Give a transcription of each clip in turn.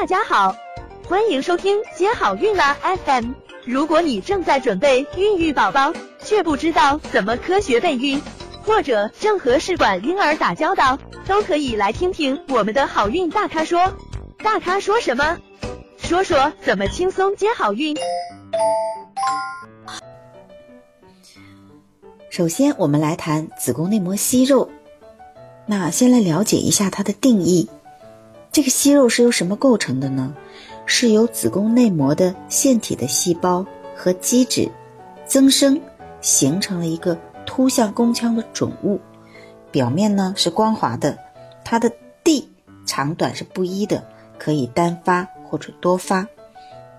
大家好，欢迎收听接好运啦 FM。如果你正在准备孕育宝宝，却不知道怎么科学备孕，或者正和试管婴儿打交道，都可以来听听我们的好运大咖说。大咖说什么？说说怎么轻松接好运。首先，我们来谈子宫内膜息肉。那先来了解一下它的定义。这个息肉是由什么构成的呢？是由子宫内膜的腺体的细胞和基质增生，形成了一个凸向宫腔的肿物，表面呢是光滑的，它的蒂长短是不一的，可以单发或者多发。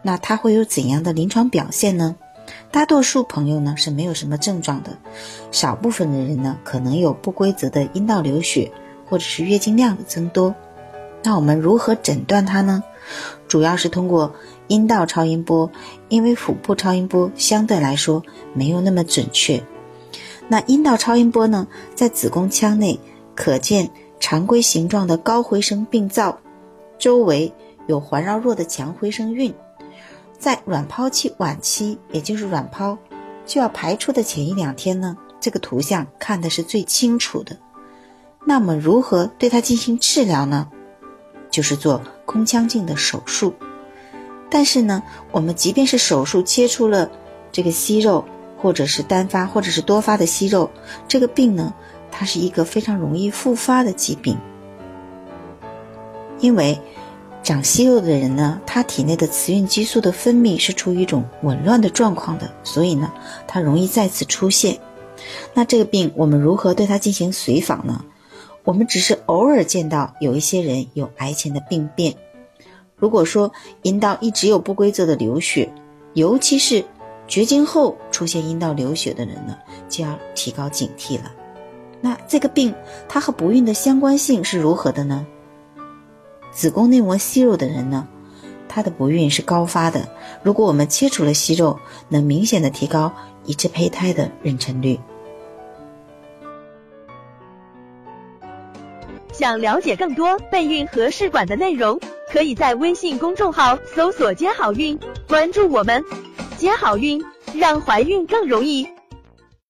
那它会有怎样的临床表现呢？大多数朋友呢是没有什么症状的，少部分的人呢可能有不规则的阴道流血，或者是月经量的增多。那我们如何诊断它呢？主要是通过阴道超音波，因为腹部超音波相对来说没有那么准确。那阴道超音波呢，在子宫腔内可见常规形状的高回声病灶，周围有环绕弱的强回声晕。在卵泡期晚期，也就是卵泡就要排出的前一两天呢，这个图像看的是最清楚的。那么如何对它进行治疗呢？就是做宫腔镜的手术。但是呢，我们即便是手术切除了这个息肉，或者是单发或者是多发的息肉，这个病呢，它是一个非常容易复发的疾病，因为。长息肉的人呢，他体内的雌孕激素的分泌是处于一种紊乱的状况的，所以呢，它容易再次出现。那这个病我们如何对它进行随访呢？我们只是偶尔见到有一些人有癌前的病变。如果说阴道一直有不规则的流血，尤其是绝经后出现阴道流血的人呢，就要提高警惕了。那这个病它和不孕的相关性是如何的呢？子宫内膜息肉的人呢，他的不孕是高发的。如果我们切除了息肉，能明显的提高移植胚胎的妊娠率。想了解更多备孕和试管的内容，可以在微信公众号搜索“接好运”，关注我们，接好运，让怀孕更容易。